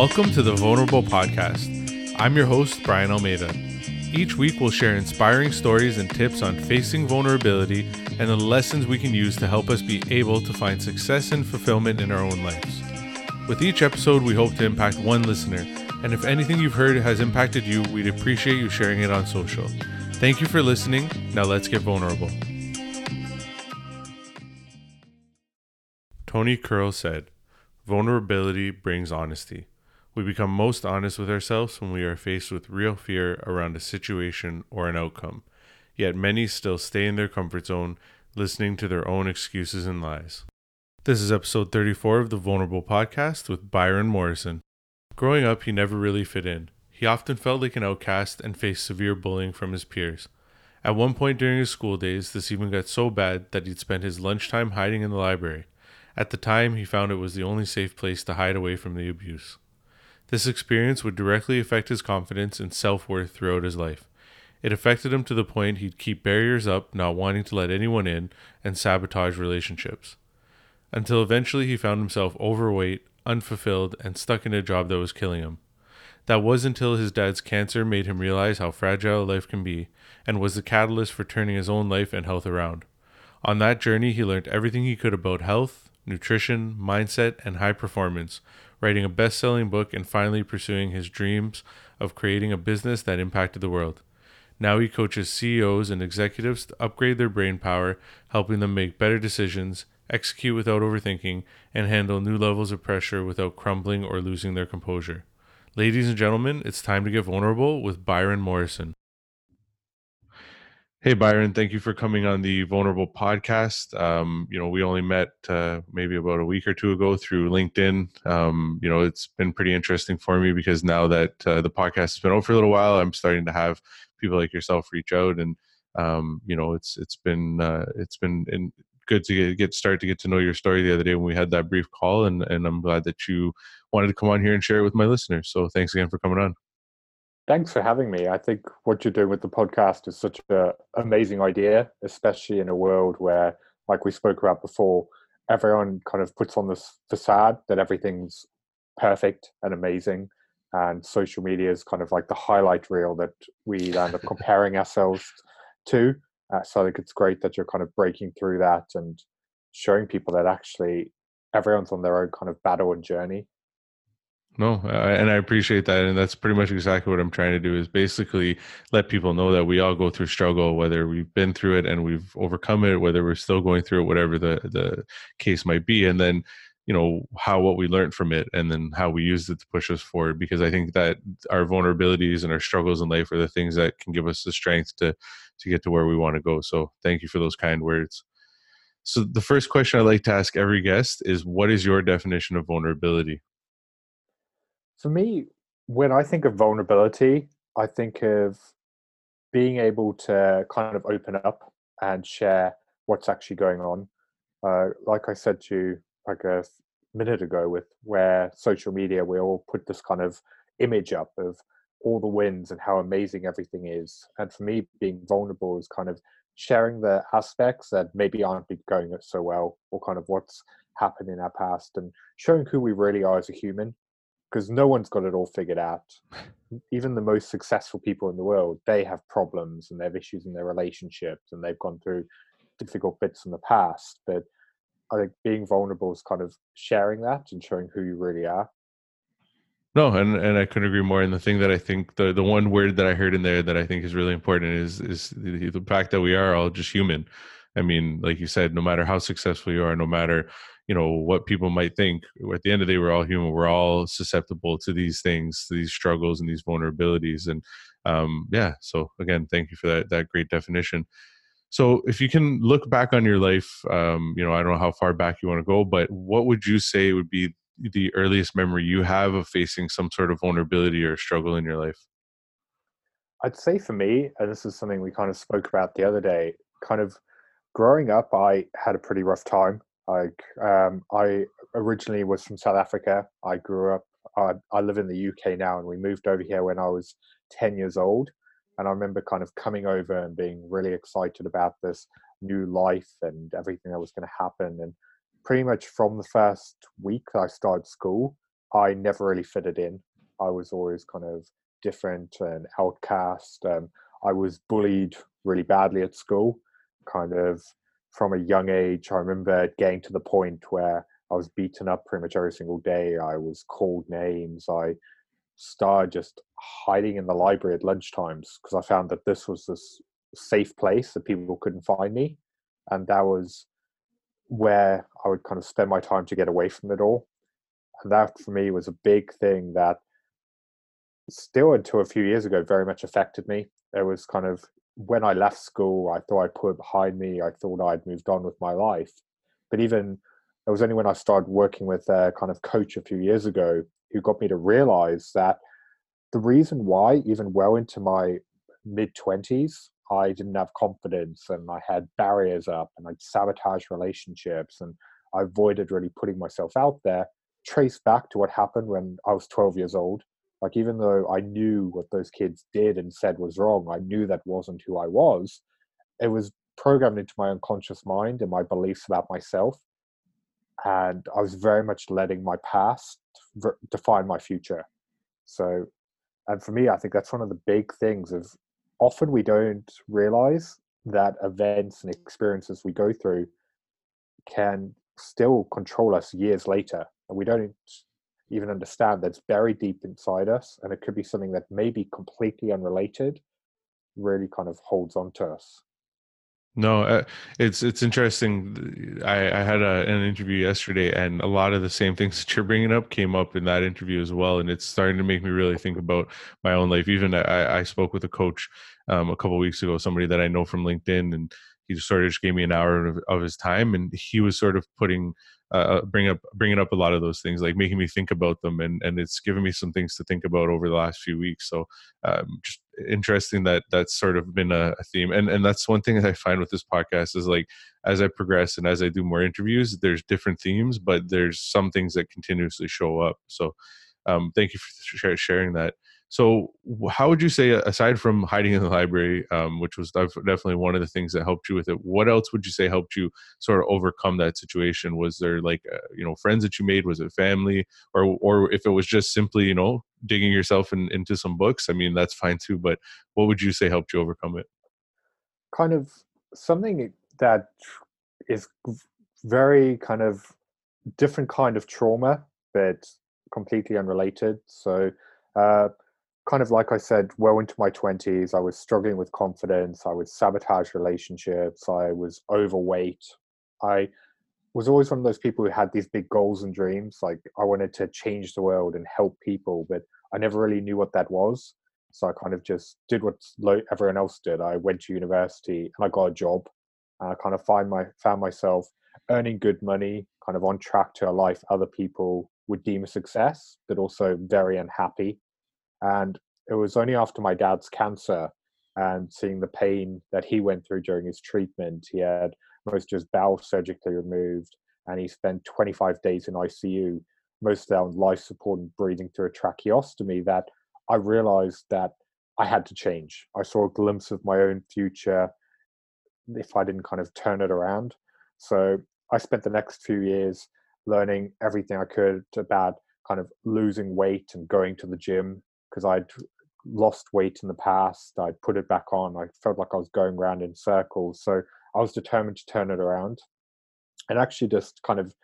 Welcome to the Vulnerable Podcast. I'm your host, Brian Almeida. Each week, we'll share inspiring stories and tips on facing vulnerability and the lessons we can use to help us be able to find success and fulfillment in our own lives. With each episode, we hope to impact one listener, and if anything you've heard has impacted you, we'd appreciate you sharing it on social. Thank you for listening. Now let's get vulnerable. Tony Curl said, Vulnerability brings honesty. We become most honest with ourselves when we are faced with real fear around a situation or an outcome. Yet many still stay in their comfort zone, listening to their own excuses and lies. This is episode 34 of the Vulnerable Podcast with Byron Morrison. Growing up, he never really fit in. He often felt like an outcast and faced severe bullying from his peers. At one point during his school days, this even got so bad that he'd spend his lunchtime hiding in the library. At the time, he found it was the only safe place to hide away from the abuse. This experience would directly affect his confidence and self worth throughout his life. It affected him to the point he'd keep barriers up, not wanting to let anyone in, and sabotage relationships. Until eventually he found himself overweight, unfulfilled, and stuck in a job that was killing him. That was until his dad's cancer made him realize how fragile life can be, and was the catalyst for turning his own life and health around. On that journey, he learned everything he could about health, nutrition, mindset, and high performance, writing a best selling book, and finally pursuing his dreams of creating a business that impacted the world. Now he coaches CEOs and executives to upgrade their brain power, helping them make better decisions, execute without overthinking, and handle new levels of pressure without crumbling or losing their composure. Ladies and gentlemen, it's time to get vulnerable with Byron Morrison. Hey Byron, thank you for coming on the Vulnerable podcast. Um, you know, we only met uh, maybe about a week or two ago through LinkedIn. Um, you know, it's been pretty interesting for me because now that uh, the podcast has been over for a little while, I'm starting to have people like yourself reach out, and um, you know, it's it's been uh, it's been in, good to get, get start to get to know your story the other day when we had that brief call, and and I'm glad that you wanted to come on here and share it with my listeners. So thanks again for coming on. Thanks for having me. I think what you're doing with the podcast is such an amazing idea, especially in a world where, like we spoke about before, everyone kind of puts on this facade that everything's perfect and amazing. And social media is kind of like the highlight reel that we end up comparing ourselves to. Uh, so I think it's great that you're kind of breaking through that and showing people that actually everyone's on their own kind of battle and journey no, I, and I appreciate that, and that's pretty much exactly what I'm trying to do. Is basically let people know that we all go through struggle, whether we've been through it and we've overcome it, whether we're still going through it, whatever the the case might be, and then you know how what we learned from it, and then how we used it to push us forward. Because I think that our vulnerabilities and our struggles in life are the things that can give us the strength to to get to where we want to go. So thank you for those kind words. So the first question I like to ask every guest is, what is your definition of vulnerability? For me, when I think of vulnerability, I think of being able to kind of open up and share what's actually going on. Uh, like I said to you like a minute ago, with where social media, we all put this kind of image up of all the wins and how amazing everything is. And for me, being vulnerable is kind of sharing the aspects that maybe aren't going so well, or kind of what's happened in our past, and showing who we really are as a human because no one's got it all figured out. Even the most successful people in the world, they have problems and they have issues in their relationships and they've gone through difficult bits in the past. But I think being vulnerable is kind of sharing that and showing who you really are. No, and and I couldn't agree more. And the thing that I think the the one word that I heard in there that I think is really important is is the, the fact that we are all just human. I mean, like you said, no matter how successful you are, no matter you know what people might think at the end of the day we're all human. We're all susceptible to these things to these struggles and these vulnerabilities and um, yeah so again thank you for that that great definition. So if you can look back on your life um, you know i don't know how far back you want to go but what would you say would be the earliest memory you have of facing some sort of vulnerability or struggle in your life? I'd say for me and this is something we kind of spoke about the other day kind of growing up i had a pretty rough time like um, I originally was from South Africa. I grew up. I, I live in the UK now, and we moved over here when I was ten years old. And I remember kind of coming over and being really excited about this new life and everything that was going to happen. And pretty much from the first week I started school, I never really fitted in. I was always kind of different and outcast. Um, I was bullied really badly at school, kind of from a young age. I remember getting to the point where I was beaten up pretty much every single day. I was called names. I started just hiding in the library at lunchtimes because I found that this was this safe place that people couldn't find me. And that was where I would kind of spend my time to get away from it all. And that for me was a big thing that still until a few years ago very much affected me. It was kind of when I left school, I thought I'd put it behind me. I thought I'd moved on with my life. But even it was only when I started working with a kind of coach a few years ago who got me to realize that the reason why, even well into my mid 20s, I didn't have confidence and I had barriers up and I'd sabotage relationships and I avoided really putting myself out there, traced back to what happened when I was 12 years old like even though i knew what those kids did and said was wrong i knew that wasn't who i was. It was programmed into my unconscious mind and my beliefs about myself. And i was very much letting my past define my future. So and for me i think that's one of the big things of often we don't realize that events and experiences we go through can still control us years later. And we don't even understand that's buried deep inside us and it could be something that may be completely unrelated really kind of holds on to us. No uh, it's it's interesting. I i had a, an interview yesterday and a lot of the same things that you're bringing up came up in that interview as well and it's starting to make me really think about my own life. Even i i spoke with a coach um, a couple weeks ago somebody that i know from linkedin and he just sort of just gave me an hour of, of his time and he was sort of putting uh, uh, bring up bringing up a lot of those things, like making me think about them, and and it's given me some things to think about over the last few weeks. So, um, just interesting that that's sort of been a, a, theme, and and that's one thing that I find with this podcast is like as I progress and as I do more interviews, there's different themes, but there's some things that continuously show up. So, um, thank you for sharing that. So, how would you say, aside from hiding in the library, um, which was definitely one of the things that helped you with it, what else would you say helped you sort of overcome that situation? Was there like, uh, you know, friends that you made? Was it family, or or if it was just simply, you know, digging yourself in, into some books? I mean, that's fine too. But what would you say helped you overcome it? Kind of something that is very kind of different kind of trauma, but completely unrelated. So. Uh, kind of like I said, well into my 20s, I was struggling with confidence. I would sabotage relationships. I was overweight. I was always one of those people who had these big goals and dreams. Like I wanted to change the world and help people, but I never really knew what that was. So I kind of just did what everyone else did. I went to university and I got a job. And I kind of find my found myself earning good money, kind of on track to a life other people would deem a success, but also very unhappy and it was only after my dad's cancer and seeing the pain that he went through during his treatment, he had most of his bowel surgically removed, and he spent 25 days in ICU, mostly on life support and breathing through a tracheostomy. That I realized that I had to change. I saw a glimpse of my own future if I didn't kind of turn it around. So I spent the next few years learning everything I could about kind of losing weight and going to the gym because I'd lost weight in the past. I'd put it back on. I felt like I was going around in circles. So I was determined to turn it around. And actually, just kind of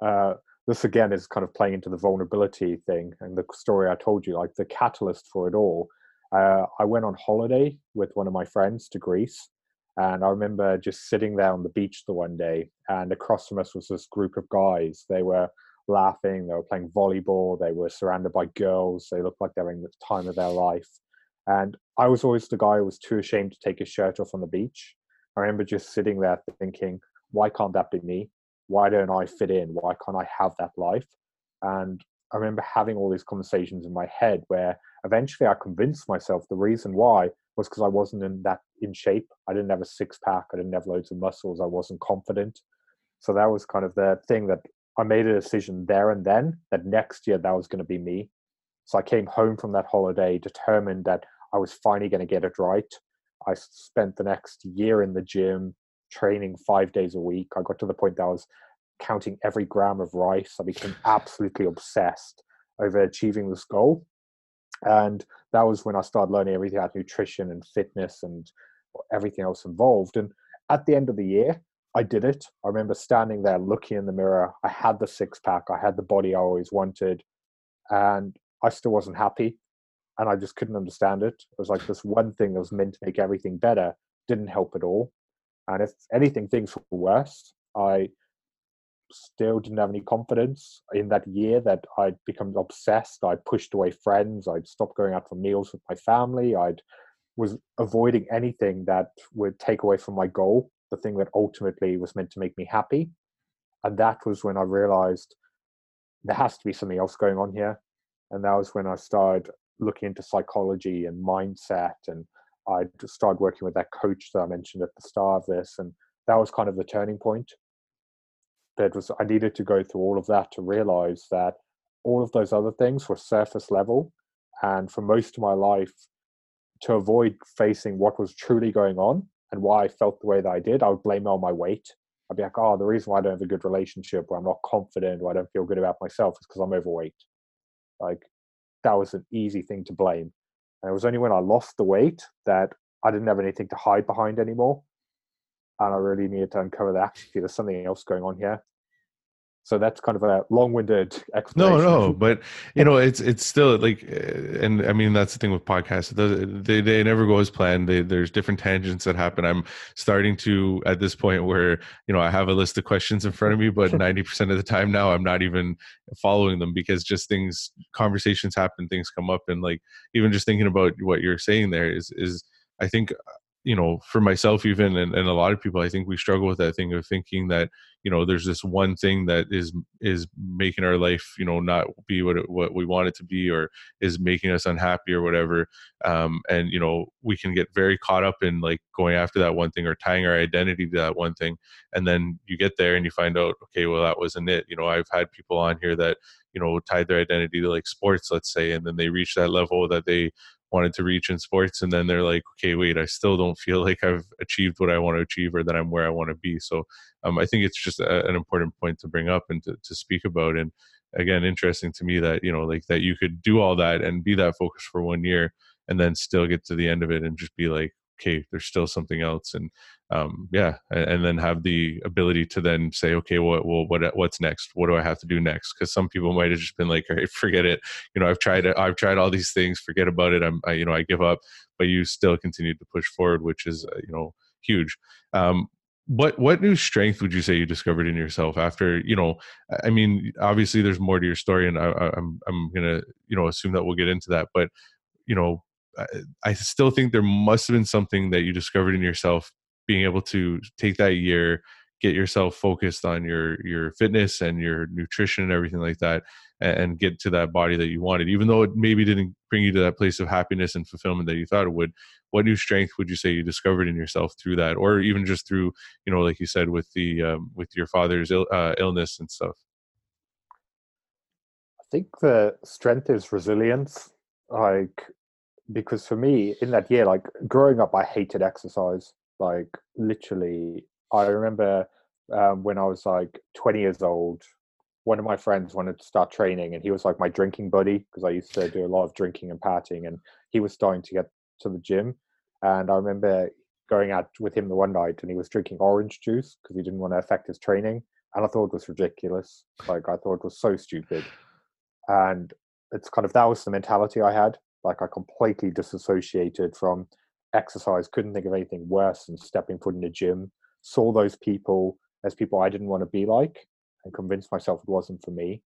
uh, this again is kind of playing into the vulnerability thing and the story I told you, like the catalyst for it all. Uh, I went on holiday with one of my friends to Greece. And I remember just sitting there on the beach the one day, and across from us was this group of guys. They were laughing. They were playing volleyball. They were surrounded by girls. They looked like they were in the time of their life. And I was always the guy who was too ashamed to take his shirt off on the beach. I remember just sitting there thinking, why can't that be me? Why don't I fit in? Why can't I have that life? And I remember having all these conversations in my head where eventually I convinced myself the reason why was because I wasn't in that in shape. I didn't have a six pack. I didn't have loads of muscles. I wasn't confident. So that was kind of the thing that I made a decision there and then that next year that was going to be me. So I came home from that holiday determined that I was finally going to get it right. I spent the next year in the gym training five days a week. I got to the point that I was counting every gram of rice. I became absolutely obsessed. over achieving this goal. And that was when I started learning everything about nutrition and fitness and everything else involved. And at the end of the year, I did it. I remember standing there looking in the mirror. I had the six pack, I had the body I always wanted, and I still wasn't happy. And I just couldn't understand it. It was like this one thing that was meant to make everything better didn't help at all. And if anything, things were worse. I still didn't have any confidence in that year that I'd become obsessed. I pushed away friends. I'd stopped going out for meals with my family. I'd was avoiding anything that would take away from my goal, the thing that ultimately was meant to make me happy. And that was when I realized there has to be something else going on here. And that was when I started looking into psychology and mindset. And I started working with that coach that I mentioned at the start of this. And that was kind of the turning point. That was I needed to go through all of that to realize that all of those other things were surface level. And for most of my life, to avoid facing what was truly going on and why I felt the way that I did, I would blame it on my weight. I'd be like, oh, the reason why I don't have a good relationship, or I'm not confident, or I don't feel good about myself is because I'm overweight. Like that was an easy thing to blame. And it was only when I lost the weight that I didn't have anything to hide behind anymore. And I really needed to uncover that actually there's something else going on here. So that's kind of a long-winded explanation. No, no, but you know, it's it's still like, eh, and I mean that's the thing with podcasts. They they never go as planned. They, there's different tangents that happen. I'm starting to at this point where you know I have a list of questions in front of me, but 90 percent of the time now I'm not even following them because just things, conversations happen, things come up, and like even just thinking about what you're saying there is is I think you know for myself even and, and a lot of people i think we struggle with that thing of thinking that you know there's this one thing that is is making our life you know not be what it, what we want it to be or is making us unhappy or whatever um, and you know we can get very caught up in like going after that one thing or tying our identity to that one thing and then you get there and you find out okay well that wasn't it. You know i've had people on here that you know tied their identity to like sports let's say and then they reach that level that they wanted to reach in sports and then they're like okay wait i still don't feel like i've achieved what i want to achieve or that i'm where i want to be. So um, i think it's just a, an important point to bring up and to, to speak about and again interesting to me that you know like that you could do all that and be that focused for one year and then still get to the end of it and just be like okay there's still something else and um, yeah, and, and, then have the ability to then say, okay, what, well, what, what's next? What do I have to do next? Because some people might have just been like, all right, forget it. You know, I've tried it. I've tried all these things. Forget about it. I'm, I, you know, I give up. But you still continue to push forward, which is, uh, you know, huge. Um, what what new strength would you say you discovered in yourself after you know i mean obviously there's more to your story and I, i'm i'm gonna you know assume that we'll get into that but you know I, still think there must have been something that you discovered in yourself being able to take that year get yourself focused on your your fitness and your nutrition and everything like that and, and, get to that body that you wanted even though it maybe didn't bring you to that place of happiness and fulfillment that you thought it would. What new strength would you say you discovered in yourself through that or even just through you know like you said with the um, with your father's Ill, uh, illness and stuff? I think the strength is resilience like because for me in that year like growing up i hated exercise like literally, I remember um, when I was like 20 years old, one of my friends wanted to start training, and he was like my drinking buddy because I used to do a lot of drinking and partying, and he was starting to get to the gym. And I remember going out with him the one night, and he was drinking orange juice because he didn't want to affect his training, and I thought it was ridiculous. Like I thought it was so stupid, and it's kind of that was the mentality I had. Like I completely disassociated from exercise, couldn't think of anything worse than stepping foot in a gym, saw those people as people I didn't want to be like, and convinced myself it wasn't for me.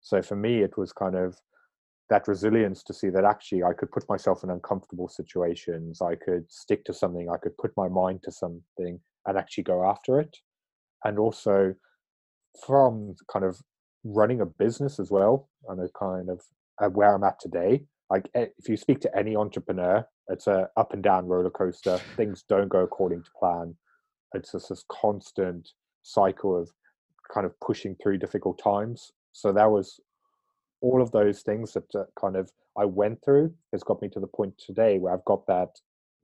So for me, it was kind of that resilience to see that actually I could put myself in uncomfortable situations, I could stick to something, I could put my mind to something and actually go after it. And also from kind of running a business as well, and a kind of uh, where I'm at today, like eh, if you speak to any entrepreneur it's a up and down roller coaster. Things don't go according to plan. It's just this constant cycle of kind of pushing through difficult times. So that was all of those things that uh, kind of i went through has got me to the point today where i've got that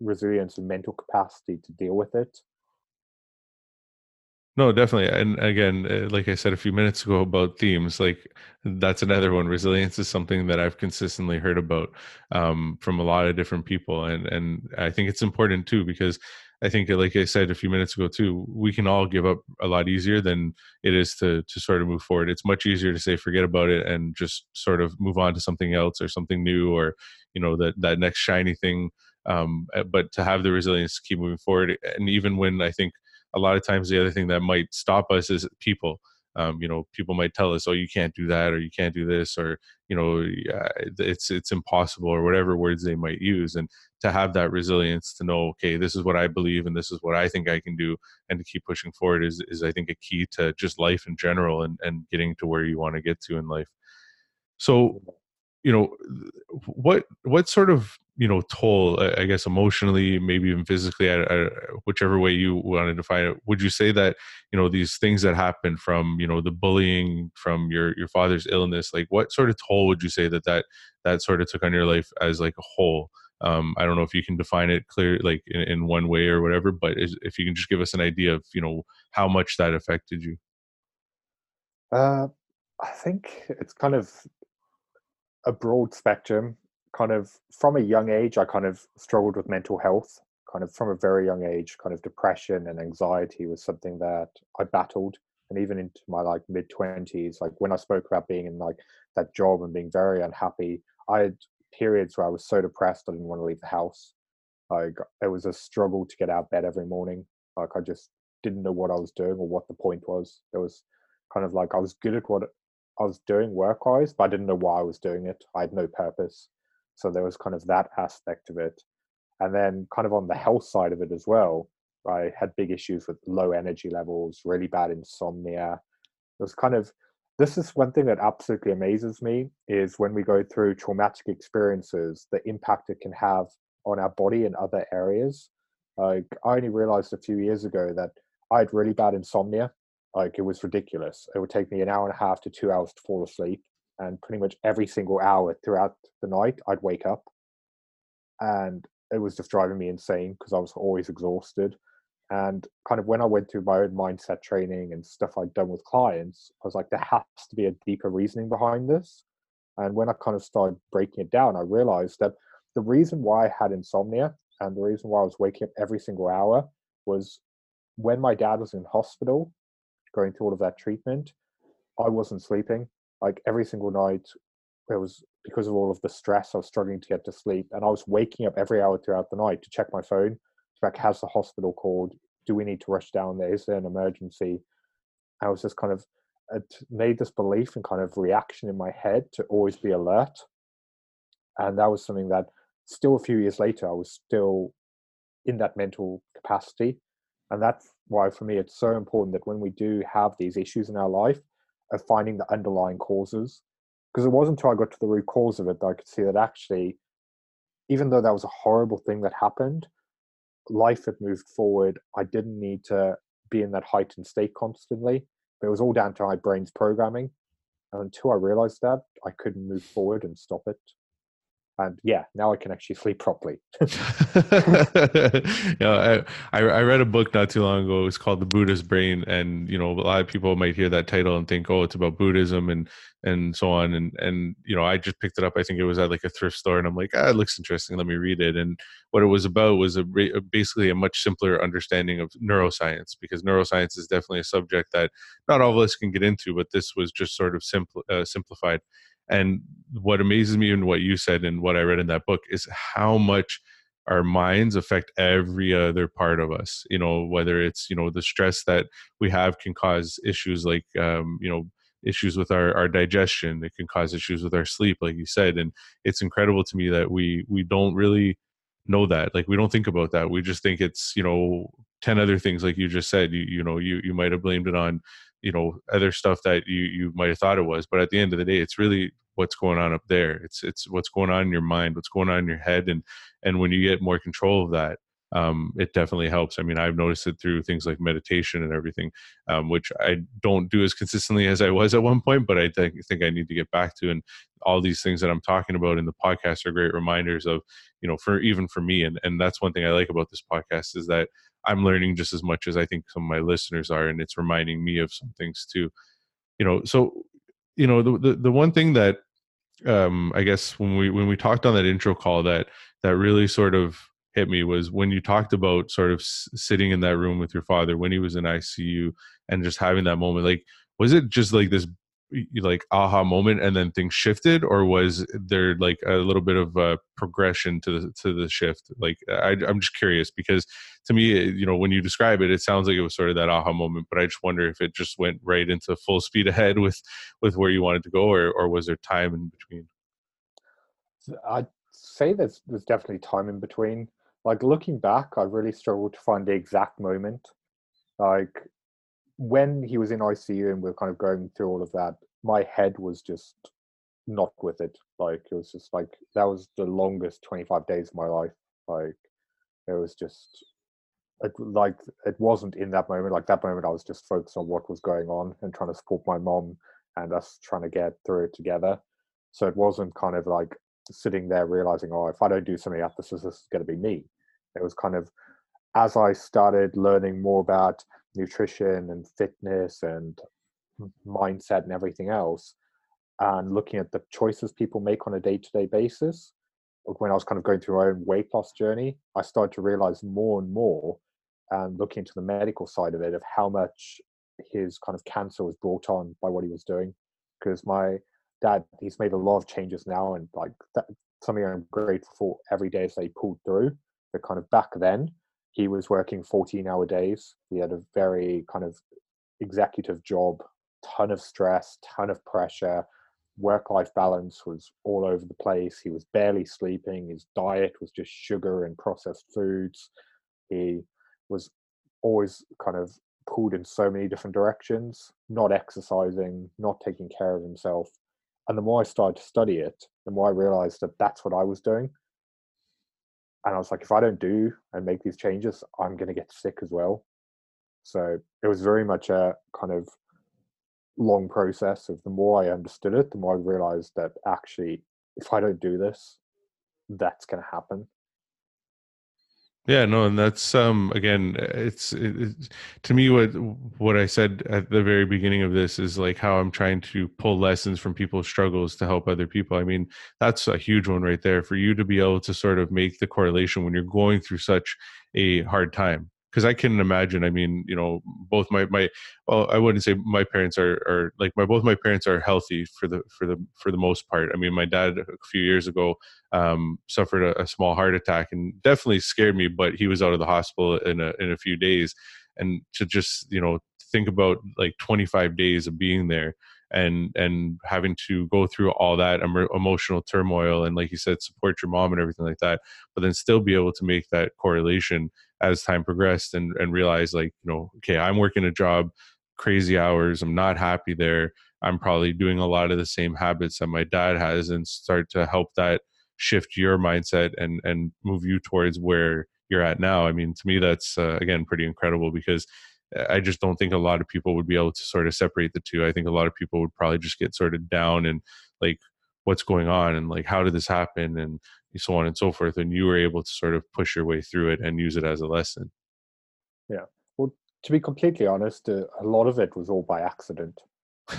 resilience and mental capacity to deal with it No, definitely. And again, uh, like I said a few minutes ago about themes, like that's another one. Resilience is something that I've consistently heard about um, from a lot of different people, and and I think it's important too because I think, like I said a few minutes ago too, we can all give up a lot easier than it is to to sort of move forward. It's much easier to say forget about it and just sort of move on to something else or something new or you know that that next shiny thing. Um, uh, but to have the resilience to keep moving forward, and even when I think a lot of times the other thing that might stop us is people. Um, you know people might tell us oh you can't do that or you can't do this or you know it's it's impossible or whatever words they might use and to have that resilience to know okay this is what i believe and this is what i think i can do and to keep pushing forward is is i think a key to just life in general and and getting to where you want to get to in life. So you know what what sort of you know toll i guess emotionally maybe even physically I, I, whichever way you want to define it would you say that you know these things that happen from you know the bullying from your your father's illness like what sort of toll would you say that that that sort of took on your life as like a whole? Um, i don't know if you can define it clear like in, in one way or whatever but if you can just give us an idea of you know how much that affected you. Uh, i think it's kind of a broad spectrum. Kind of from a young age, I kind of struggled with mental health. Kind of from a very young age, kind of depression and anxiety was something that I battled. And even into my like mid twenties, like when I spoke about being in like that job and being very unhappy, I had periods where I was so depressed I didn't want to leave the house. Like it was a struggle to get out of bed every morning. Like I just didn't know what I was doing or what the point was. It was kind of like I was good at what I was doing work wise, but I didn't know why I was doing it. I had no purpose. So there was kind of that aspect of it. And then, kind of on the health side of it as well, I had big issues with low energy levels, really bad insomnia. It was kind of this is one thing that absolutely amazes me is when we go through traumatic experiences, the impact it can have on our body in other areas. Like I only realized a few years ago that I had really bad insomnia like it was ridiculous. It would take me an hour and a half to two hours to fall asleep, and pretty much every single hour throughout the night, I'd wake up, and it was just driving me insane because I was always exhausted. And kind of when I went through my own mindset training and stuff I'd done with clients, I was like, there has to be a deeper reasoning behind this. And when I kind of started breaking it down, I realized that the reason why I had insomnia and the reason why I was waking up every single hour was when my dad was in hospital going through all of that treatment, I wasn't sleeping. Like every single night, it was because of all of the stress, I was struggling to get to sleep. And I was waking up every hour throughout the night to check my phone, check, has the hospital called? Do we need to rush down there? Is there an emergency? I was just kind of, it made this belief and kind of reaction in my head to always be alert. And that was something that still a few years later, I was still in that mental capacity. And that's why for me it's so important that when we do have these issues in our life of finding the underlying causes because it wasn't until i got to the root cause of it that i could see that actually even though that was a horrible thing that happened life had moved forward. I didn't need to be in that heightened state constantly. But it was all down to my brain's programming. And until i realized that i couldn't move forward and stop it and yeah, now I can actually sleep properly. yeah, I, I read a book not too long ago. It's called The Buddha's Brain, and you know a lot of people might hear that title and think, oh, it's about Buddhism and and so on. And and you know, I just picked it up. I think it was at like a thrift store, and I'm like, ah, it looks interesting. Let me read it. And what it was about was a basically a much simpler understanding of neuroscience because neuroscience is definitely a subject that not all of us can get into, but this was just sort of simple uh, simplified and what amazes me and what you said and what I read in that book is how much our minds affect every other part of us. You know, whether it's you know the stress that we have can cause issues like um, you know issues with our, our digestion it can cause issues with our sleep like you said and it's incredible to me that we we don't really know that like we don't think about that we just think it's you know 10 other things like you just said you you know you you might have blamed it on you know other stuff that you you might have thought it was but at the end of the day it's really what's going on up there it's it's what's going on in your mind what's going on in your head and and when you get more control of that um, it definitely helps. I mean, I've noticed it through things like meditation and everything, um, which I don't do as consistently as I was at one point, but I think, think I need to get back to. And all these things that I'm talking about in the podcast are great reminders of, you know, for even for me. And, and that's one thing I like about this podcast is that I'm learning just as much as I think some of my listeners are, and it's reminding me of some things too. You know, so you know the the, the one thing that um, I guess when we when we talked on that intro call that that really sort of hit me was when you talked about sort of s- sitting in that room with your father when he was in ICU and just having that moment. Like, was it just like this like aha moment and then things shifted or was there like a little bit of a progression to the to the shift? Like I, i'm just curious because to me eh, you know when you describe it it sounds like it was sort of that aha moment but i just wonder if it just went right into full speed ahead with with where you wanted to go or or was there time in between? I'd say there's there's definitely time in between. Like looking back i really struggled to find the exact moment. Like when he was in ICU and we are kind of going through all of that, my head was just not with it. Like it was just like that was the longest 25 days of my life. Like it was just it, like it wasn't in that moment. Like that moment, I was just focused on what was going on and trying to support my mom and us trying to get through it together. So it wasn't kind of like sitting there realizing, oh, if I don't do something else, this is going to be me. It was kind of as I started learning more about nutrition and fitness and mindset and everything else and looking at the choices people make on a day-to-day basis when i was kind of going through my own weight loss journey i started to realize more and more and looking into the medical side of it of how much his kind of cancer was brought on by what he was doing because my dad he's made a lot of changes now and like that something i'm grateful for every day as they pulled through but kind of back then he was working 14 hour days. He had a very kind of executive job, ton of stress, ton of pressure. Work life balance was all over the place. He was barely sleeping. His diet was just sugar and processed foods. He was always kind of pulled in so many different directions, not exercising, not taking care of himself. And the more I started to study it, the more I realized that that's what I was doing and I was like, if I don't do and make these changes, I'm going to get sick as well. So it was very much a kind of long process of the more I understood it, the more I realized that actually, if I don't do this, that's going to happen. Yeah, no, and that's um again, it's, it's to me what what I said at the very beginning of this is like how I'm trying to pull lessons from people's struggles to help other people. I mean, that's a huge one right there for you to be able to sort of make the correlation when you're going through such a hard time because I can imagine. I mean, you know, both my my well, I wouldn't say my parents are are like my both my parents are healthy for the for the for the most part. I mean, my dad a few years ago um, suffered a, a small heart attack and definitely scared me, but he was out of the hospital in a in a few days, and to just you know think about like 25 days of being there and and having to go through all that emotional turmoil and like you said support your mom and everything like that but then still be able to make that correlation as time progressed and and realize like you know okay i'm working a job crazy hours i'm not happy there i'm probably doing a lot of the same habits that my dad has and start to help that shift your mindset and and move you towards where you're at now. I mean to me that's uh, again pretty incredible because I just don't think a lot of people would be able to sort of separate the two. I think a lot of people would probably just get sort of down and like what's going on and like how did this happen and so on and so forth. And you were able to sort of push your way through it and use it as a lesson. Yeah. Well, to be completely honest, uh, a lot of it was all by accident.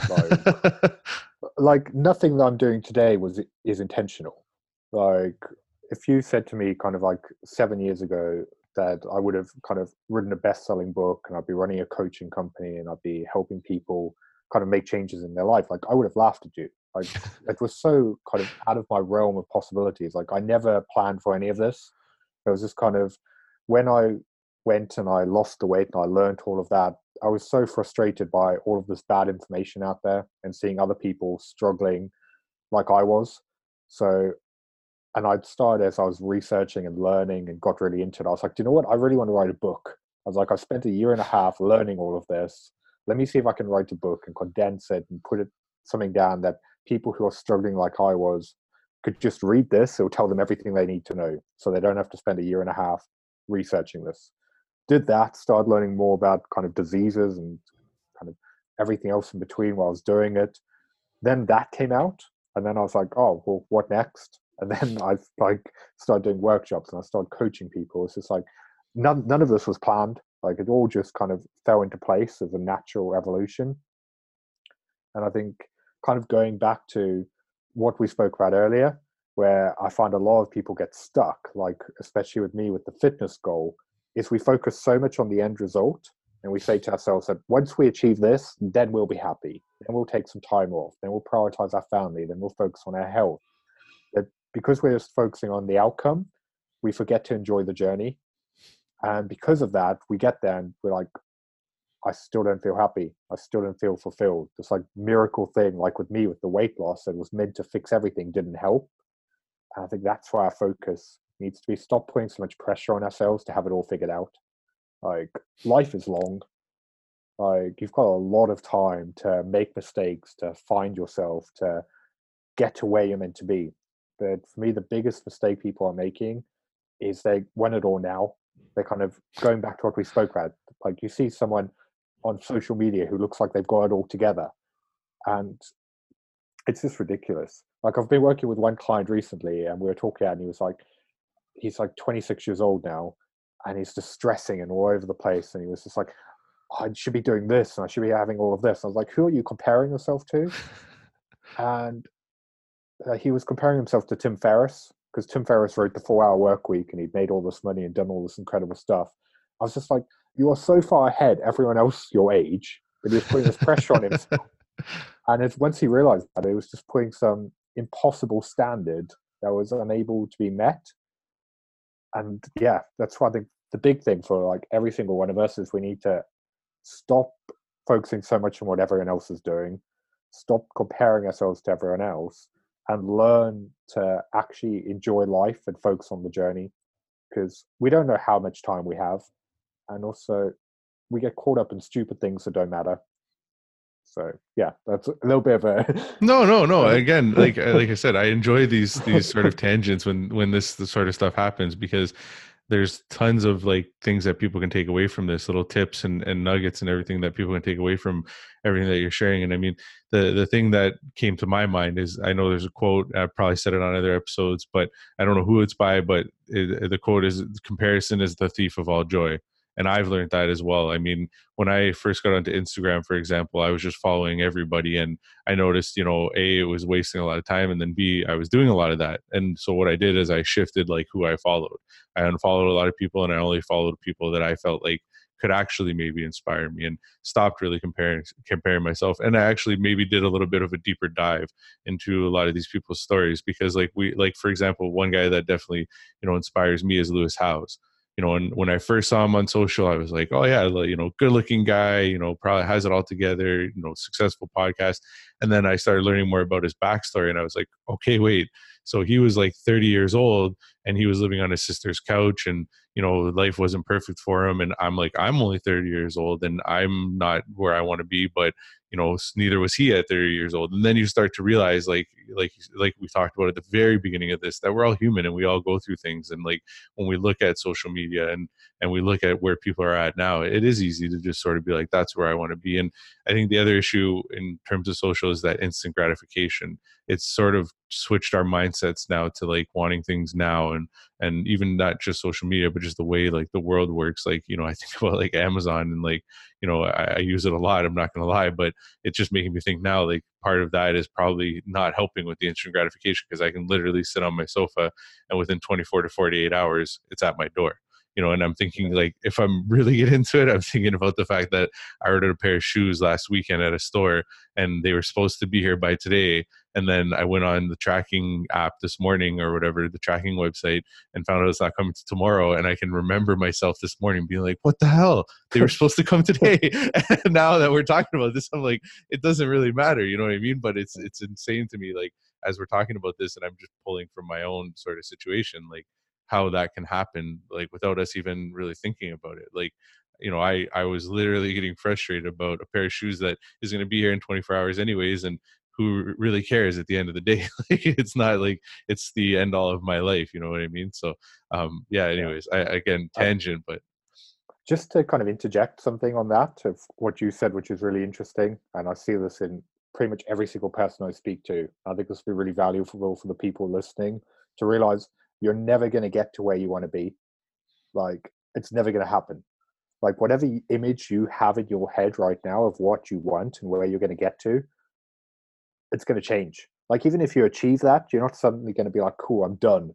Like, like nothing that I'm doing today was is intentional. Like if you said to me kind of like seven years ago that I would have kind of written a best-selling book and I'd be running a coaching company and I'd be helping people kind of make changes in their life. Like I would have laughed at you. Like it was so kind of out of my realm of possibilities. Like I never planned for any of this. It was just kind of when I went and I lost the weight and I learned all of that. I was so frustrated by all of this bad information out there and seeing other people struggling like I was. So and I'd started as I was researching and learning and got really into it. I was like, do you know what? I really want to write a book. I was like, I've spent a year and a half learning all of this. Let me see if I can write a book and condense it and put it something down that people who are struggling like I was could just read this. It'll tell them everything they need to know. So they don't have to spend a year and a half researching this. Did that, started learning more about kind of diseases and kind of everything else in between while I was doing it. Then that came out. And then I was like, oh, well, what next? And then I like started doing workshops and I started coaching people. It's just like none none of this was planned. Like it all just kind of fell into place as a natural evolution. And I think kind of going back to what we spoke about earlier, where I find a lot of people get stuck, like especially with me with the fitness goal, is we focus so much on the end result and we say to ourselves that once we achieve this, then we'll be happy. Then we'll take some time off. Then we'll prioritize our family. Then we'll focus on our health. But because we're just focusing on the outcome, we forget to enjoy the journey. And because of that, we get there and we're like, I still don't feel happy. I still don't feel fulfilled. This like miracle thing, like with me with the weight loss that was meant to fix everything, didn't help. And I think that's why our focus needs to be stop putting so much pressure on ourselves to have it all figured out. Like life is long. Like you've got a lot of time to make mistakes, to find yourself, to get to where you're meant to be. But for me, the biggest mistake people are making is they want it all now. They're kind of going back to what we spoke about. Like you see someone on social media who looks like they've got it all together. And it's just ridiculous. Like I've been working with one client recently and we were talking and he was like, he's like 26 years old now and he's just stressing and all over the place. And he was just like, I should be doing this and I should be having all of this. I was like, who are you comparing yourself to? and uh, he was comparing himself to Tim Ferriss because Tim Ferriss wrote the four hour work week and he'd made all this money and done all this incredible stuff. I was just like, you are so far ahead everyone else your age, but he was putting this pressure on himself. And it's once he realized that it was just putting some impossible standard that was unable to be met. And yeah, that's why I think the big thing for like every single one of us is we need to stop focusing so much on what everyone else is doing, stop comparing ourselves to everyone else, and learn to actually enjoy life and focus on the journey because we don't know how much time we have and also we get caught up in stupid things that don't matter. So yeah that's a little bit of a no no no again like uh, like i said i enjoy these these sort of tangents when when this, this sort of stuff happens because there's tons of like things that people can take away from this little tips and, and nuggets and everything that people can take away from everything that you're sharing and i mean the the thing that came to my mind is i know there's a quote i probably said it on other episodes but i don't know who it's by but it, the quote is comparison is the thief of all joy and I've learned that as well. I mean, when I first got onto Instagram, for example, I was just following everybody, and I noticed, you know, a it was wasting a lot of time, and then b I was doing a lot of that. And so what I did is I shifted like who I followed. I unfollowed a lot of people, and I only followed people that I felt like could actually maybe inspire me and stopped really comparing comparing myself and i actually maybe did a little bit of a deeper dive into a lot of these people's stories because like we like for example one guy that definitely you know inspires me is lewis howes you know, and when I first saw him on social, I was like, oh yeah, you know, good looking guy, you know, probably has it all together, you know, successful podcast. And then I started learning more about his backstory and I was like, okay, wait. So he was like 30 years old and he was living on his sister's couch and, you know, life wasn't perfect for him. And I'm like, I'm only 30 years old and I'm not where I want to be, but you know neither was he at 30 years old. And then you start to realize like like like we talked about at the very beginning of this that we're all human and we all go through things. And like when we look at social media and and we look at where people are at now it is easy to just sort of be like that's where i want to be. And i think the other issue in terms of social is that instant gratification. It's sort of switched our mindsets now to like wanting things now and and even not just social media but just the way like the world works like you know i think about like amazon and like you know I, I use it a lot i'm not gonna lie but it's just making me think now like part of that is probably not helping with the instant gratification because i can literally sit on my sofa and within 24 to 48 hours it's at my door you know and i'm thinking like if i'm really get into it i'm thinking about the fact that i ordered a pair of shoes last weekend at a store and they were supposed to be here by today and then i went on the tracking app this morning or whatever the tracking website and found out it's not coming to tomorrow and i can remember myself this morning being like what the hell? They were supposed to come today. And now that we're talking about this i'm like it doesn't really matter you know what i mean? But it's it's insane to me like as we're talking about this and i'm just pulling from my own sort of situation like how that can happen like without us even really thinking about it. Like you know i i was literally getting frustrated about a pair of shoes that is going to be here in 24 hours anyways and who really cares at the end of the day. Like it's not like it's the end all of my life you know what i mean? So um yeah anyways i again tangent but just to kind of interject something on that of what you said which is really interesting and i see this in pretty much every single person i speak to. I think this will be really valuable for the people listening to realize you're never going to get to where you want to be. Like it's never going to happen. Like whatever image you have in your head right now of what you want and where you're going to get to, it's going to change. Like even if you achieve that, you're not suddenly going to be like, "Cool, I'm done."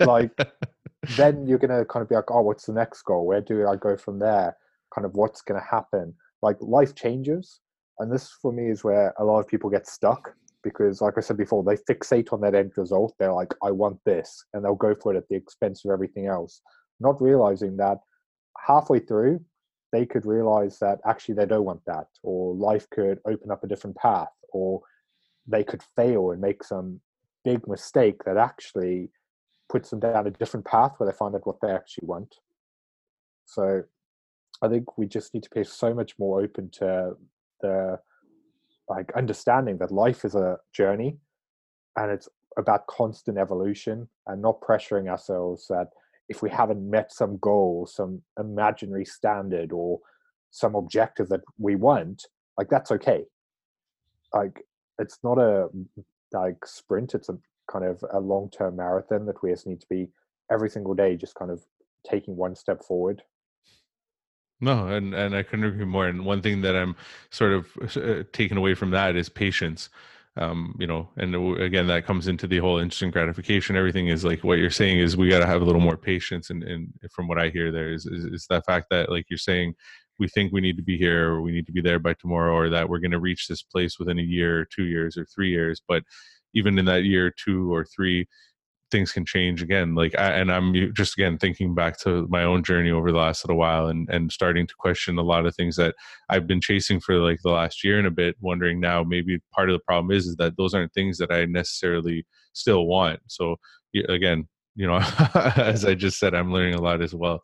like then you're going to kind of be like, "Oh, what's the next goal? Where do I go from there?" Kind of what's going to happen. Like life changes, and this for me is where a lot of people get stuck because, like I said before, they fixate on that end result. They're like, "I want this," and they'll go for it at the expense of everything else, not realizing that halfway through they could realize that actually they don't want that, or life could open up a different path, or they could fail and make some big mistake that actually puts them down a different path where they find out what they actually want. So I think we just need to be so much more open to the like understanding that life is a journey and it's about constant evolution and not pressuring ourselves that if we haven't met some goal, some imaginary standard or some objective that we want, like that's okay. Like it's not a like sprint it's a kind of a long-term marathon that we just need to be every single day just kind of taking one step forward no and and i couldn't agree more and one thing that i'm sort of uh, taking away from that is patience um, you know, and again, that comes into the whole instant gratification. Everything is like what you're saying is we got to have a little more patience. And, and from what I hear, there is, is, is that fact that like you're saying, we think we need to be here or we need to be there by tomorrow or that we're going to reach this place within a year or two years or three years. But even in that year two or three things can change again. Like I, and i'm just again thinking back to my own journey over the last little while and and starting to question a lot of things that i've been chasing for like the last year and a bit wondering now maybe part of the problem is is that those aren't things that i necessarily still want. So again you know as i just said i'm learning a lot as well.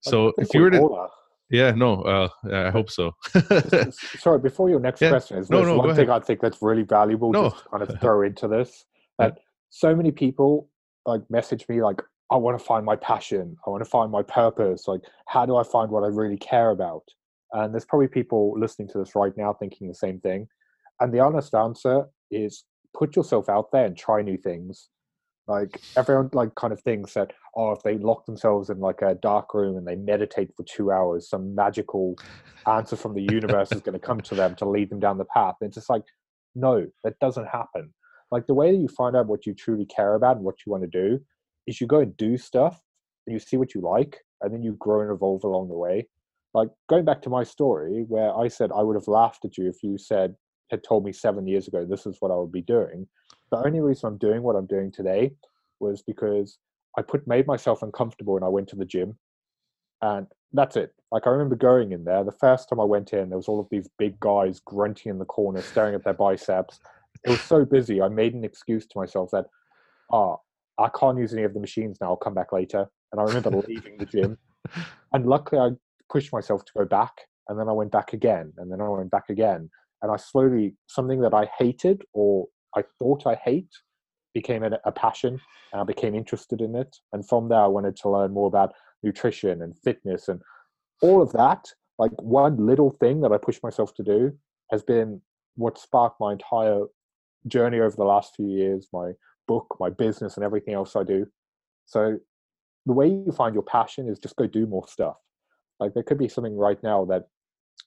So if you were to yeah, no, uh, I hope so. Sorry, before your next yeah. question, is no, no, one thing I think that's really valuable no. just to kind of throw into this. That yeah. so many people like message me like, I want to find my passion, I want to find my purpose. Like, how do I find what I really care about? And there's probably people listening to this right now thinking the same thing. And the honest answer is put yourself out there and try new things. Like everyone like kind of thinks that oh if they lock themselves in like a dark room and they meditate for two hours, some magical answer from the universe is going to come to them to lead them down the path. And it's just like no, that doesn't happen. Like the way that you find out what you truly care about and what you want to do is you go and do stuff and you see what you like and then you grow and evolve along the way. Like going back to my story where I said I would have laughed at you if you said had told me seven years ago this is what I would be doing the only reason I'm doing what I'm doing today was because I put made myself uncomfortable and I went to the gym, and that's it. Like I remember going in there the first time I went in, there was all of these big guys grunting in the corner, staring at their biceps. It was so busy. I made an excuse to myself that, ah, oh, I can't use any of the machines now. I'll come back later. And I remember leaving the gym, and luckily I pushed myself to go back, and then I went back again, and then I went back again, and I slowly something that I hated or I thought I hate became a, a passion and I became interested in it. And from there, I wanted to learn more about nutrition and fitness and all of that. Like one little thing that I pushed myself to do has been what sparked my entire journey over the last few years, my book, my business, and everything else I do. So the way you find your passion is just go do more stuff. Like there could be something right now that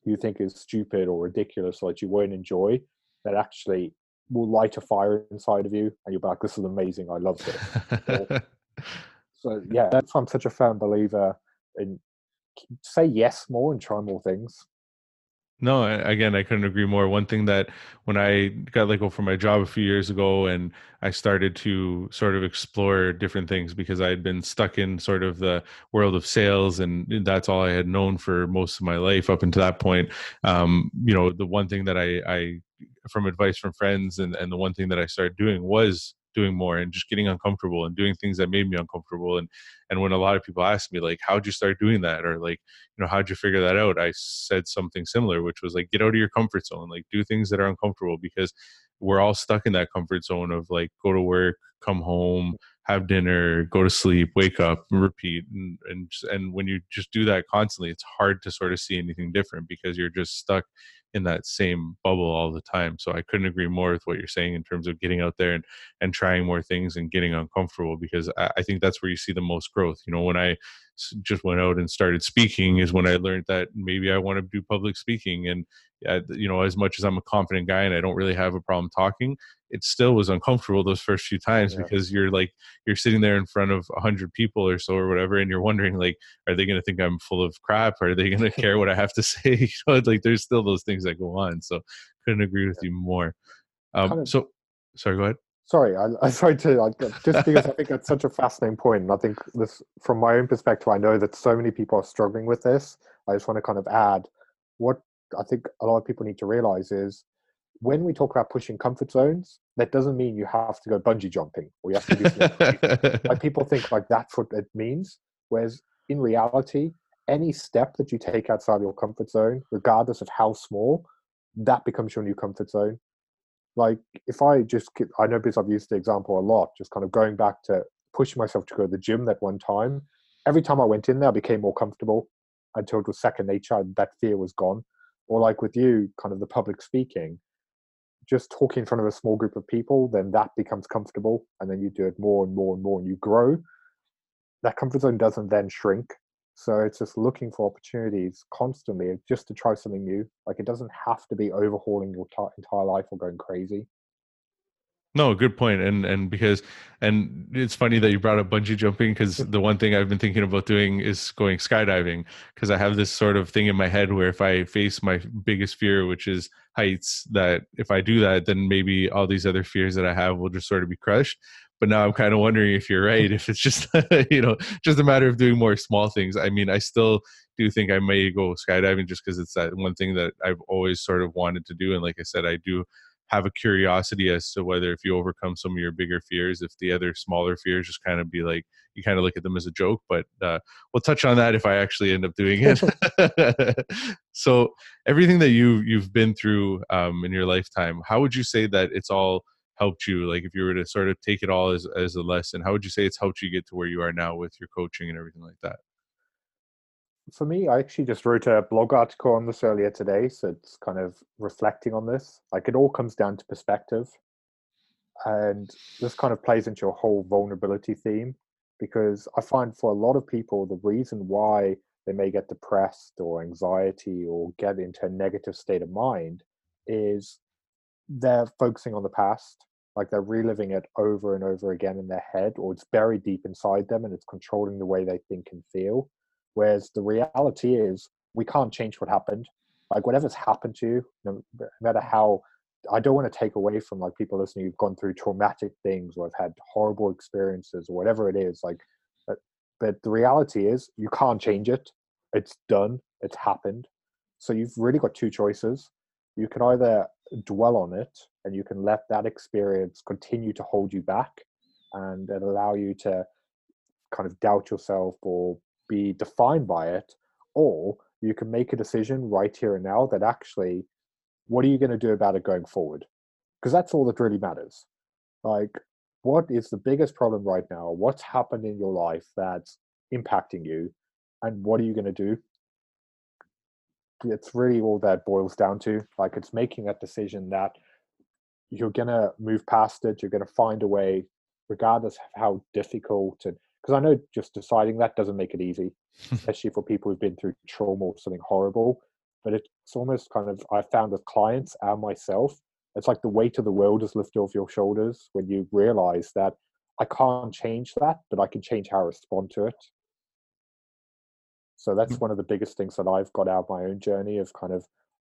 you think is stupid or ridiculous or that you won't enjoy that actually will light a fire inside of you and you're like this is amazing. I love this. So yeah that's why i'm such a firm believer in say yes more and try more things no, again, I couldn't agree more. One thing that when I got let go from my job a few years ago and I started to sort of explore different things because I had been stuck in sort of the world of sales and that's all I had known for most of my life up until that point. Um, you know, the one thing that I, I from advice from friends and, and the one thing that I started doing was doing more and just getting uncomfortable and doing things that made me uncomfortable. And and when a lot of people ask me like how'd you start doing that? or like you know how'd you figure that out? I said something similar which was like get out of your comfort zone like do things that are uncomfortable because we're all stuck in that comfort zone of like go to work come home have dinner go to sleep wake up repeat and and, and when you just do that constantly it's hard to sort of see anything different because you're just stuck in that same bubble all the time. So I couldn't agree more with what you're saying in terms of getting out there and and trying more things and getting uncomfortable because I, I think that's where you see the most growth. You know, when I just went out and started speaking is when I learned that maybe I want to do public speaking. And you know, as much as I'm a confident guy and I don't really have a problem talking, it still was uncomfortable those first few times yeah. because you're like you're sitting there in front of a hundred people or so or whatever, and you're wondering like, are they going to think I'm full of crap? Are they going to care what I have to say? you know, like there's still those things that go on. So couldn't agree with yeah. you more. Um, kind of, so sorry, go ahead. Sorry, I, I tried to like, just because I think that's such a fascinating point. point, and I think this, from my own perspective, I know that so many people are struggling with this. I just want to kind of add what I think a lot of people need to realize is when we talk about pushing comfort zones, that doesn't mean you have to go bungee jumping or you have to do something. like people think like that's what it means. Whereas in reality, any step that you take outside your comfort zone, regardless of how small, that becomes your new comfort zone. Like if I just, keep, I know because I've used the example a lot, just kind of going back to pushing myself to go to the gym that one time. Every time I went in there, I became more comfortable until it was second nature. That fear was gone. Or like with you, kind of the public speaking just talking in front of a small group of people, then that becomes comfortable, and then you do it more and more and more, and you grow. That comfort zone doesn't then shrink. So it's just looking for opportunities constantly just to try something new. Like it doesn't have to be overhauling your t- entire life or going crazy. No, good point. And and because and it's funny that you brought up bungee jumping because mm. the one thing I've been thinking about doing is going skydiving because I have this sort of thing in my head where if I face my biggest fear, which is heights, that if I do that, then maybe all these other fears that I have will just sort of be crushed. But now I'm kind of wondering if you're right, if it's just you know just a matter of doing more small things. I mean, I still do think I may go skydiving just because it's that one thing that I've always sort of wanted to do, and like I said, I do have a curiosity as to whether if you overcome some of your bigger fears, if the other smaller fears just kind of be like you kind of look at them as a joke. But uh, we'll touch on that if I actually end up doing it. so everything that you you've been through um, in your lifetime, how would you say that it's all helped you? Like if you were to sort of take it all as as a lesson, how would you say it's helped you get to where you are now with your coaching and everything like that? for me, I actually just wrote a blog article on this earlier today. So it's kind of reflecting on this. Like it all comes down to perspective. And this kind of plays into your whole vulnerability theme because I find for a lot of people, the reason why they may get depressed or anxiety or get into a negative state of mind is they're focusing on the past. Like they're reliving it over and over again in their head, or it's buried deep inside them and it's controlling the way they think and feel Whereas the reality is, we can't change what happened. Like whatever's happened to you, no matter how, I don't want to take away from like people listening who've gone through traumatic things or have had horrible experiences or whatever it is. Like, but, but the reality is, you can't change it. It's done. It's happened. So you've really got two choices. You can either dwell on it and you can let that experience continue to hold you back and, allow you to kind of doubt yourself or be defined by it, or you can make a decision right here and now that actually, what are you going to do about it going forward? Because that's all that really matters. Like, what is the biggest problem right now? What's happened in your life that's impacting you? And what are you going to do? It's really all that boils down to. Like, it's making that decision that you're going to move past it, you're going to find a way, regardless of how difficult and because I know just deciding that doesn't make it easy, especially for people who've been through trauma or something horrible. But it's almost kind of I found with clients and myself, it's like the weight of the world is lifted off your shoulders when you realize that I can't change that, but I can change how I respond to it. So that's mm. one of the biggest things that I've got out of my own journey of kind of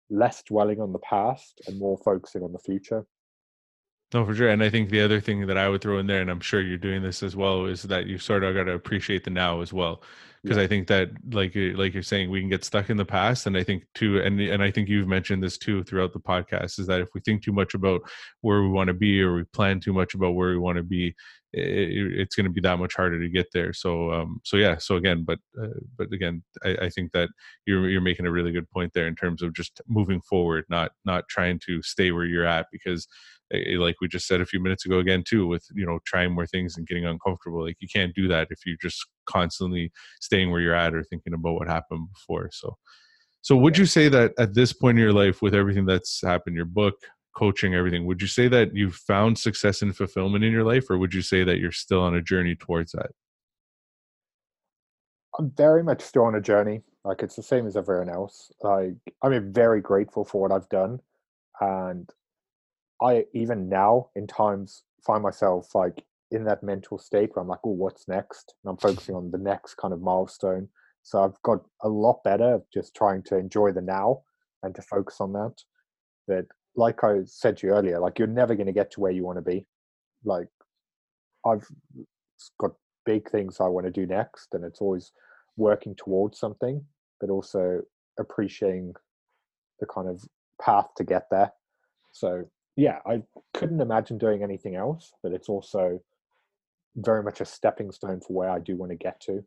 less dwelling on the past and more focusing on the future. No, for sure. And I think the other thing that I would throw in there, and I'm sure you're doing this as well, is that you sort of got to appreciate the now as well. Because yeah. I think that, like, like you're saying, we can get stuck in the past, and I think too, and and I think you've mentioned this too throughout the podcast, is that if we think too much about where we want to be, or we plan too much about where we want to be, it, it's going to be that much harder to get there. So, um, so yeah. So again, but uh, but again, I, I think that you're you're making a really good point there in terms of just moving forward, not not trying to stay where you're at, because Eh, like we just said a few minutes ago again too with you know trying more things and getting uncomfortable like you can't do that if you're just constantly staying where you're at or thinking about what happened before so so would you say that at this point in your life with everything that's happened your book coaching everything would you say that you've found success and fulfillment in your life or would you say that you're still on a journey towards that I'm very much still on a journey. Like it's the same as everyone else. Like I'm very grateful for what I've done, and I even now in times find myself like in that mental state where I'm like, oh, what's next? And I'm focusing on the next kind of milestone. So I've got a lot better just trying to enjoy the now and to focus on that. That, like I said to you earlier, like you're never going to get to where you want to be. Like I've got big things I want to do next, and it's always working towards something, but also appreciating the kind of path to get there. So yeah, I couldn't imagine doing anything else, but it's also very much a stepping stone for where I do want to get to.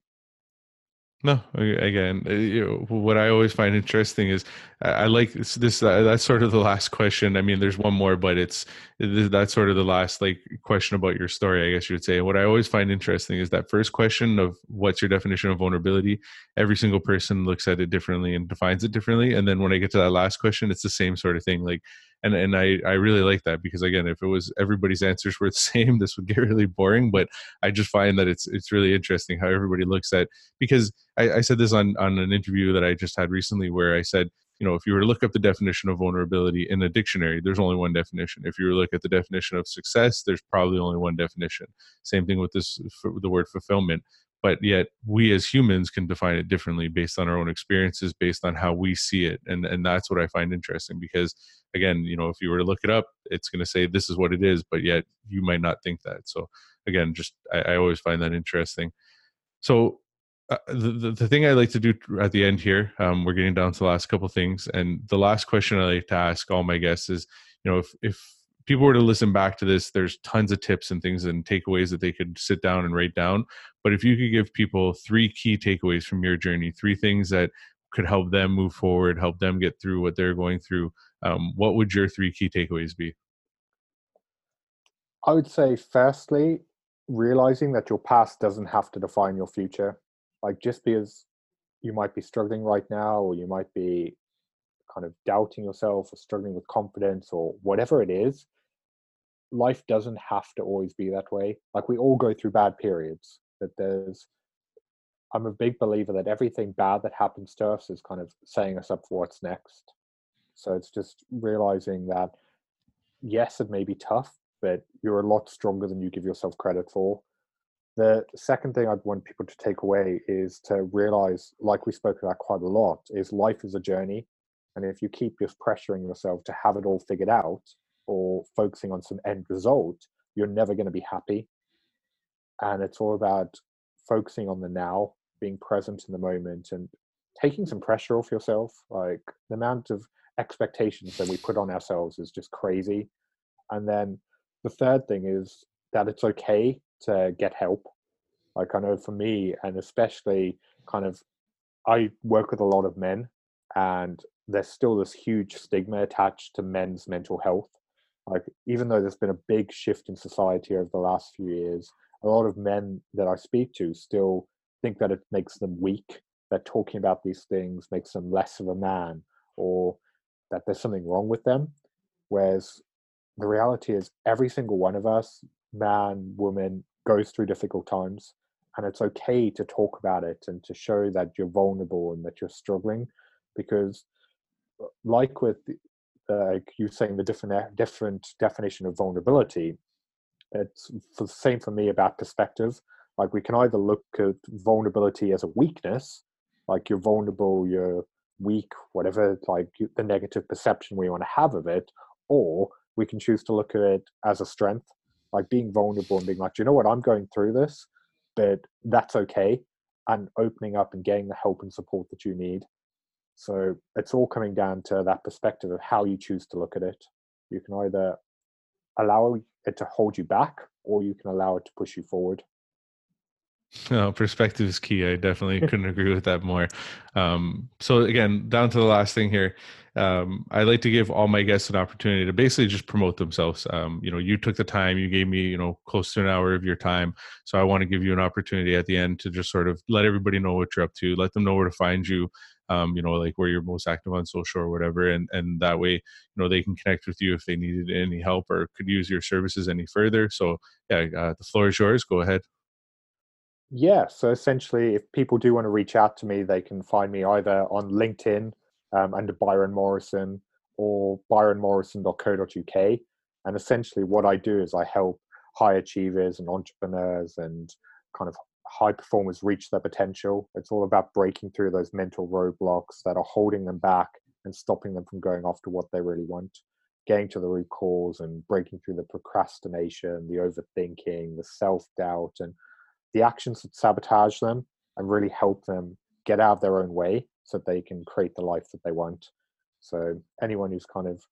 No, again, uh, you know, what I always find interesting is I like this. this uh, that's sort of the last question. I mean, there's one more, but it's that's sort of the last like question about your story, I guess you would say. What I always find interesting is that first question of what's your definition of vulnerability. Every single person looks at it differently and defines it differently. And then when I get to that last question, it's the same sort of thing. Like and and I I really like that because again, if it was everybody's answers were the same, this would get really boring. But I just find that it's it's really interesting how everybody looks at because I, I said this on on an interview that I just had recently where I said you know, if you were to look up the definition of vulnerability in a dictionary, there's only one definition. If you were to look at the definition of success, there's probably only one definition. Same thing with this, the word fulfillment but yet we as humans can define it differently based on our own experiences based on how we see it and and that's what i find interesting because again you know if you were to look it up it's going to say this is what it is but yet you might not think that. So again just i, I always find that interesting. So uh, the, the, the thing I like to do at the end here, um, we're getting down to the last couple things, and the last question I like to ask all my guests is, you know, if if people were to listen back to this, there's tons of tips and things and takeaways that they could sit down and write down. But if you could give people three key takeaways from your journey, three things that could help them move forward, help them get through what they're going through, um, what would your three key takeaways be? I would say, firstly, realizing that your past doesn't have to define your future. Like, just because you might be struggling right now, or you might be kind of doubting yourself, or struggling with confidence, or whatever it is, life doesn't have to always be that way. Like we all go through bad periods. That there's, I'm a big believer that everything bad that happens to us is kind of setting us up for what's next. So it's just realizing that, yes, it may be tough, but you're a lot stronger than you give yourself credit for. The second thing I'd want people to take away is to realize, like we spoke about quite a lot, is life is a journey. And if you keep just pressuring yourself to have it all figured out, or focusing on some end result, you're never going to be happy. And it's all about focusing on the now, being present in the moment, and taking some pressure off yourself. Like the amount of expectations that we put on ourselves is just crazy. And then the third thing is that it's okay to get help. Like I know for me, and especially kind of, I work with a lot of men, and there's still this huge stigma attached to men's mental health like even though there's been a big shift in society over the last few years a lot of men that i speak to still think that it makes them weak that talking about these things makes them less of a man or that there's something wrong with them. Whereas the reality is every single one of us man woman goes through difficult times and it's okay to talk about it and to show that you're vulnerable and that you're struggling because like with like you saying the different different definition of vulnerability it's the same for me about perspective. Like we can either look at vulnerability as a weakness like you're vulnerable you're weak whatever like the negative perception we want to have of it or we can choose to look at it as a strength like being vulnerable and being like you know what? I'm going through this but that's okay and opening up and getting the help and support that you need so it's all coming down to that perspective of how you choose to look at it. You can either allow it to hold you back or you can allow it to push you forward. No, perspective is key. I definitely couldn't agree with that more. Um, so again, down to the last thing here. Um, I like to give all my guests an opportunity to basically just promote themselves. Um, you know, you took the time, you gave me, you know, close to an hour of your time. So I want to give you an opportunity at the end to just sort of let everybody know what you're up to, let them know where to find you, um, you know, like where you're most active on social or whatever. And, and that way, you know, they can connect with you if they needed any help or could use your services any further. So yeah, uh, the floor is yours. Go ahead. Yeah, so essentially, if people do want to reach out to me, they can find me either on LinkedIn um, under Byron Morrison or byronmorrison.co.uk. And essentially, what I do is I help high achievers and entrepreneurs and kind of high performers reach their potential. It's all about breaking through those mental roadblocks that are holding them back and stopping them from going after what they really want, getting to the root cause and breaking through the procrastination, the overthinking, the self doubt, and the actions that sabotage them and really help them get out of their own way so they can create the life that they want. So, anyone who's kind of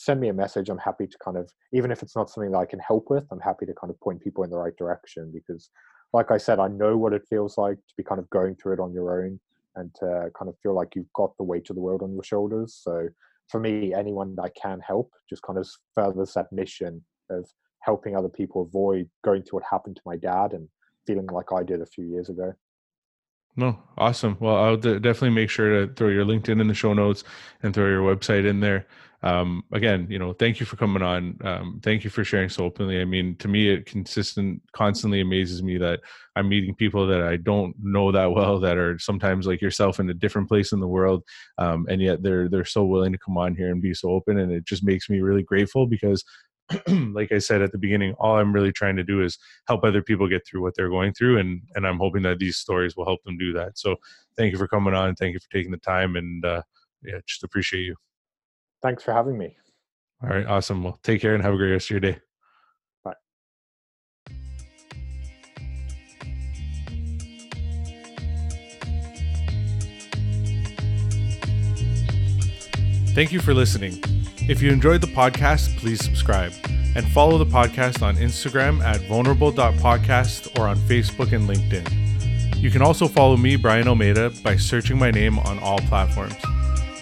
send me a message. I'm happy to kind of, even if it's not something that I can help with, I'm happy to kind of point people in the right direction because, like I said, I know what it feels like to be kind of going through it on your own and to kind of feel like you've got the weight of the world on your shoulders. So, for me, anyone that I can help just kind of furthers that mission of helping other people avoid going through what happened to my dad and feeling like I did a few years ago. No, awesome. Well, I'll d- definitely make sure to throw your LinkedIn in the show notes and throw your website in there. Um, again, you know, thank you for coming on. Um, thank you for sharing so openly. I mean, to me, it consistent, constantly amazes me that I'm meeting people that I don't know that well, that are sometimes like yourself in a different place in the world, um, and yet they're they're so willing to come on here and be so open, and it just makes me really grateful because like I said at the beginning, all I'm really trying to do is help other people get through what they're going through, and and I'm hoping that these stories will help them do that. So, thank you for coming on. Thank you for taking the time, and uh, yeah, just appreciate you. Thanks for having me. All right, awesome. Well, take care and have a great rest of your day. Bye. Thank you for listening. If you enjoyed the podcast, please subscribe and follow the podcast on Instagram at vulnerable.podcast or on Facebook and LinkedIn. You can also follow me, Brian Almeida, by searching my name on all platforms.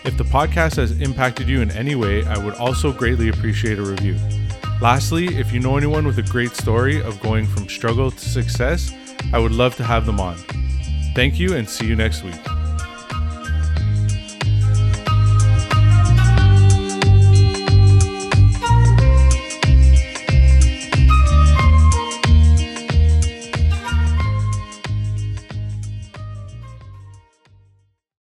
If the podcast has impacted you in any way, I would also greatly appreciate a review. Lastly, if you know anyone with a great story of going from struggle to success, I would love to have them on. Thank you and see you next week.